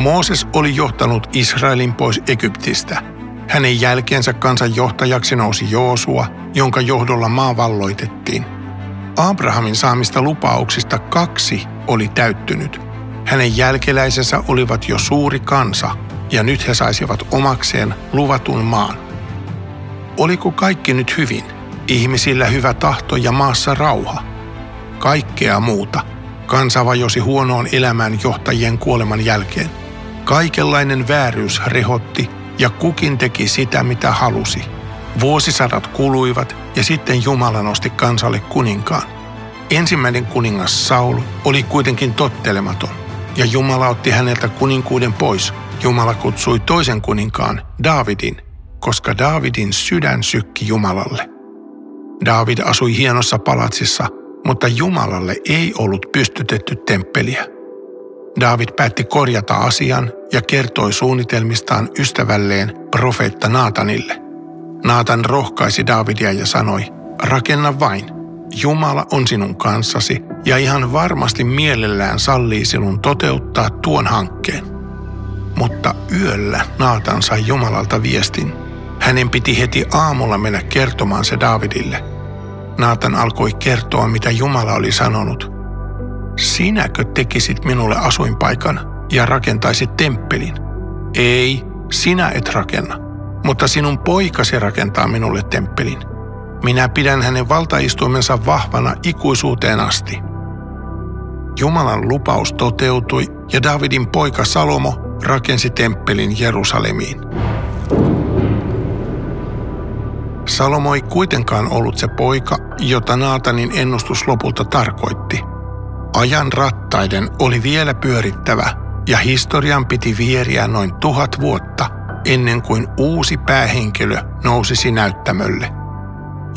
Mooses oli johtanut Israelin pois Egyptistä. Hänen jälkeensä kansan johtajaksi nousi Joosua, jonka johdolla maa valloitettiin. Abrahamin saamista lupauksista kaksi oli täyttynyt. Hänen jälkeläisensä olivat jo suuri kansa, ja nyt he saisivat omakseen luvatun maan. Oliko kaikki nyt hyvin? Ihmisillä hyvä tahto ja maassa rauha. Kaikkea muuta. Kansa vajosi huonoon elämään johtajien kuoleman jälkeen. Kaikenlainen vääryys rehotti ja kukin teki sitä, mitä halusi. Vuosisadat kuluivat ja sitten Jumala nosti kansalle kuninkaan. Ensimmäinen kuningas Saul oli kuitenkin tottelematon ja Jumala otti häneltä kuninkuuden pois. Jumala kutsui toisen kuninkaan, Daavidin, koska Daavidin sydän sykki Jumalalle. Daavid asui hienossa palatsissa, mutta Jumalalle ei ollut pystytetty temppeliä. David päätti korjata asian ja kertoi suunnitelmistaan ystävälleen profeetta Naatanille. Naatan rohkaisi Davidia ja sanoi, rakenna vain. Jumala on sinun kanssasi ja ihan varmasti mielellään sallii sinun toteuttaa tuon hankkeen. Mutta yöllä Naatan sai Jumalalta viestin. Hänen piti heti aamulla mennä kertomaan se Davidille. Naatan alkoi kertoa, mitä Jumala oli sanonut – Sinäkö tekisit minulle asuinpaikan ja rakentaisit temppelin? Ei, sinä et rakenna, mutta sinun poikasi rakentaa minulle temppelin. Minä pidän hänen valtaistuimensa vahvana ikuisuuteen asti. Jumalan lupaus toteutui ja Davidin poika Salomo rakensi temppelin Jerusalemiin. Salomo ei kuitenkaan ollut se poika, jota Naatanin ennustus lopulta tarkoitti – Ajan rattaiden oli vielä pyörittävä ja historian piti vieriä noin tuhat vuotta ennen kuin uusi päähenkilö nousisi näyttämölle.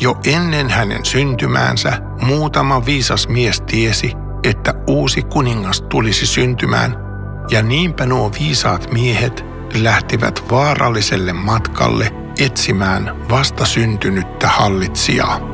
Jo ennen hänen syntymäänsä muutama viisas mies tiesi, että uusi kuningas tulisi syntymään, ja niinpä nuo viisaat miehet lähtivät vaaralliselle matkalle etsimään vasta syntynyttä hallitsijaa.